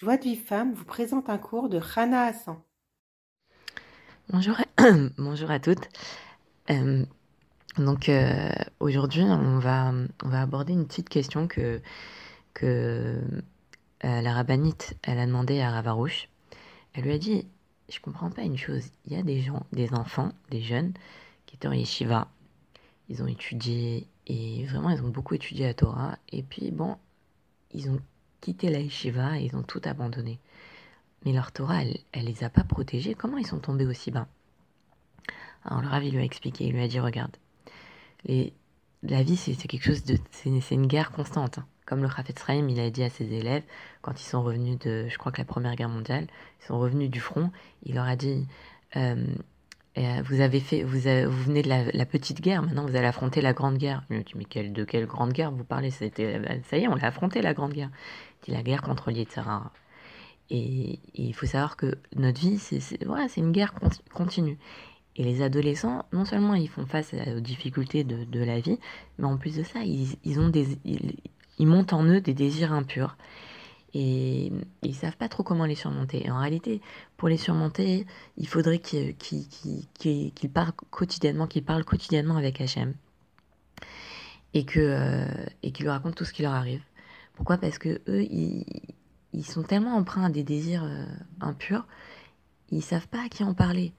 Joie de vie femme vous présente un cours de Rana Hassan. Bonjour, bonjour à toutes. Euh, donc euh, aujourd'hui, on va, on va aborder une petite question que, que euh, la rabbinite elle a demandé à Ravarouche. Elle lui a dit Je comprends pas une chose. Il y a des gens, des enfants, des jeunes qui étaient en yeshiva. Ils ont étudié et vraiment, ils ont beaucoup étudié la Torah. Et puis, bon, ils ont quitté la yeshiva et ils ont tout abandonné. Mais leur Torah, elle, elle les a pas protégés. Comment ils sont tombés aussi bas? Alors le Ravi lui a expliqué, il lui a dit, regarde, la vie c'est quelque chose de... C'est une guerre constante. Hein. Comme le Rafet Sraim, il a dit à ses élèves, quand ils sont revenus de, je crois que la Première Guerre mondiale, ils sont revenus du front, il leur a dit, euh, vous avez fait, vous, vous venez de la, petite guerre, maintenant vous allez affronter la grande guerre. Il dit, mais quelle, de quelle grande guerre vous parlez? Euh, Ça y est, on l'a affronté la grande guerre. Dit la guerre contre l'Yitzhara. Et, il faut savoir que notre vie, c'est, une guerre continue. Et les adolescents, non seulement ils font face aux difficultés de, la vie, mais en plus de ça, ils montent en eux des désirs impurs et ils savent pas trop comment les surmonter. Et en réalité, pour les surmonter, il faudrait qu'ils parlent quotidiennement, qu'ils parlent quotidiennement avec Hachem et euh, qu'ils lui racontent tout ce qui leur arrive. Pourquoi? Parce que eux, ils, sont tellement empreints à des désirs euh, impurs, ils savent pas à qui en parler.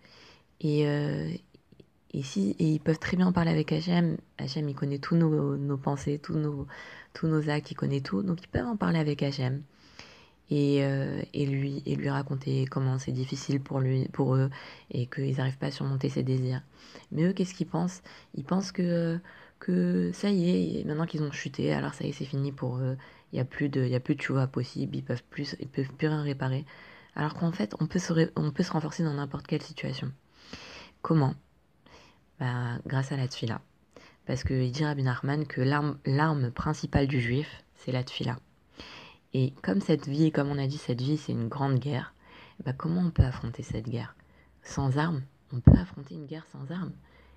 Et, euh, ils peuvent très bien en parler avec Hachem. Hachem, il connaît tous nos, nos pensées, tous nos tous nos actes, il connaît tout, donc ils peuvent en parler avec Hachem et, euh, et, lui, raconter comment c'est difficile pour, eux et qu'ils n'arrivent pas à surmonter ses désirs. Mais eux, qu'est-ce qu'ils pensent? Ils pensent que, ça y est, maintenant qu'ils ont chuté, alors ça y est, c'est fini pour eux. Il n'y a plus de, y a de possible, ils peuvent peuvent plus rien réparer. Alors qu'en fait, on peut se, on peut se renforcer dans n'importe quelle situation. Comment? Bah, Grâce à la tfila. Parce qu'il dit Rabbi Nachman que l'arme principale du juif, c'est la tfila. Et comme cette vie, comme on a dit, cette vie, c'est une grande guerre, bah comment on peut affronter cette guerre? Sans armes? On peut affronter une guerre sans armes?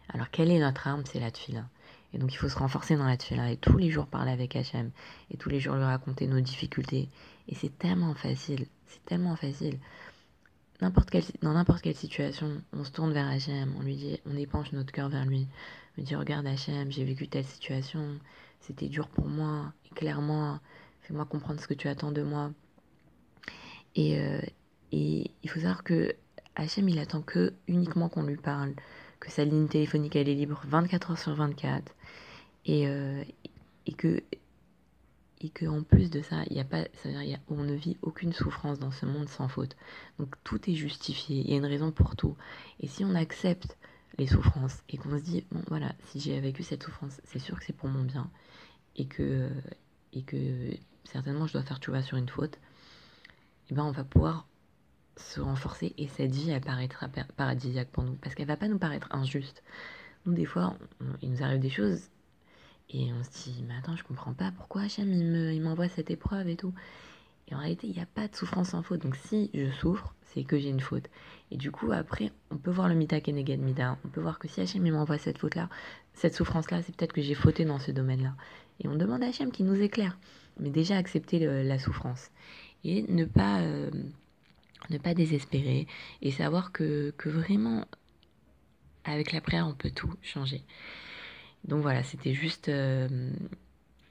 Alors, quelle est notre arme? C'est la tfila. Et donc, il faut se renforcer dans la tfila et tous les jours parler avec Hachem et tous les jours lui raconter nos difficultés. Et c'est tellement facile, c'est tellement facile. Dans n'importe quelle situation, on se tourne vers Hachem, on lui dit, on épanche notre cœur vers lui. On lui dit, regarde Hachem, j'ai vécu telle situation, c'était dur pour moi, éclaire-moi, fais-moi comprendre ce que tu attends de moi. Et, euh, et il faut savoir que Hachem, il attend que uniquement qu'on lui parle, que sa ligne téléphonique, elle est libre 24 heures sur 24. Et, euh, et que et que en plus de ça, y a pas, ça veut dire, y a, on ne vit aucune souffrance dans ce monde sans faute. Donc tout est justifié, il y a une raison pour tout. Et si on accepte les souffrances et qu'on se dit bon voilà, si j'ai vécu cette souffrance, c'est sûr que c'est pour mon bien et que et que certainement je dois faire tu vois sur une faute, et eh ben on va pouvoir se renforcer et cette vie elle paraîtra paradisiaque pour nous parce qu'elle va pas nous paraître injuste. Nous des fois il nous arrive des choses et on se dit mais attends je comprends pas pourquoi Hachem il m'envoie cette épreuve et tout. Et en réalité il n'y a pas de souffrance sans faute donc si je souffre c'est que j'ai une faute. Et du coup après on peut voir le mita keneged mida, on peut voir que si Hachem il m'envoie cette faute là, cette souffrance là c'est peut-être que j'ai fauté dans ce domaine là. Et on demande à Hachem qui nous éclaire mais déjà accepter la souffrance et ne pas euh, ne pas désespérer et savoir que, que vraiment avec la prière on peut tout changer. Donc voilà c'était juste euh,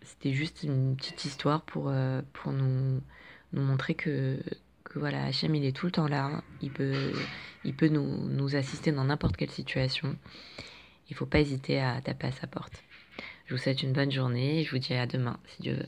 c'était juste une petite histoire pour euh, pour nous nous montrer que que voilà Hachem il est tout le temps là il peut il peut nous, nous assister dans n'importe quelle situation. Il faut pas hésiter à taper à sa porte. Je vous souhaite une bonne journée et je vous dis à demain si Dieu veut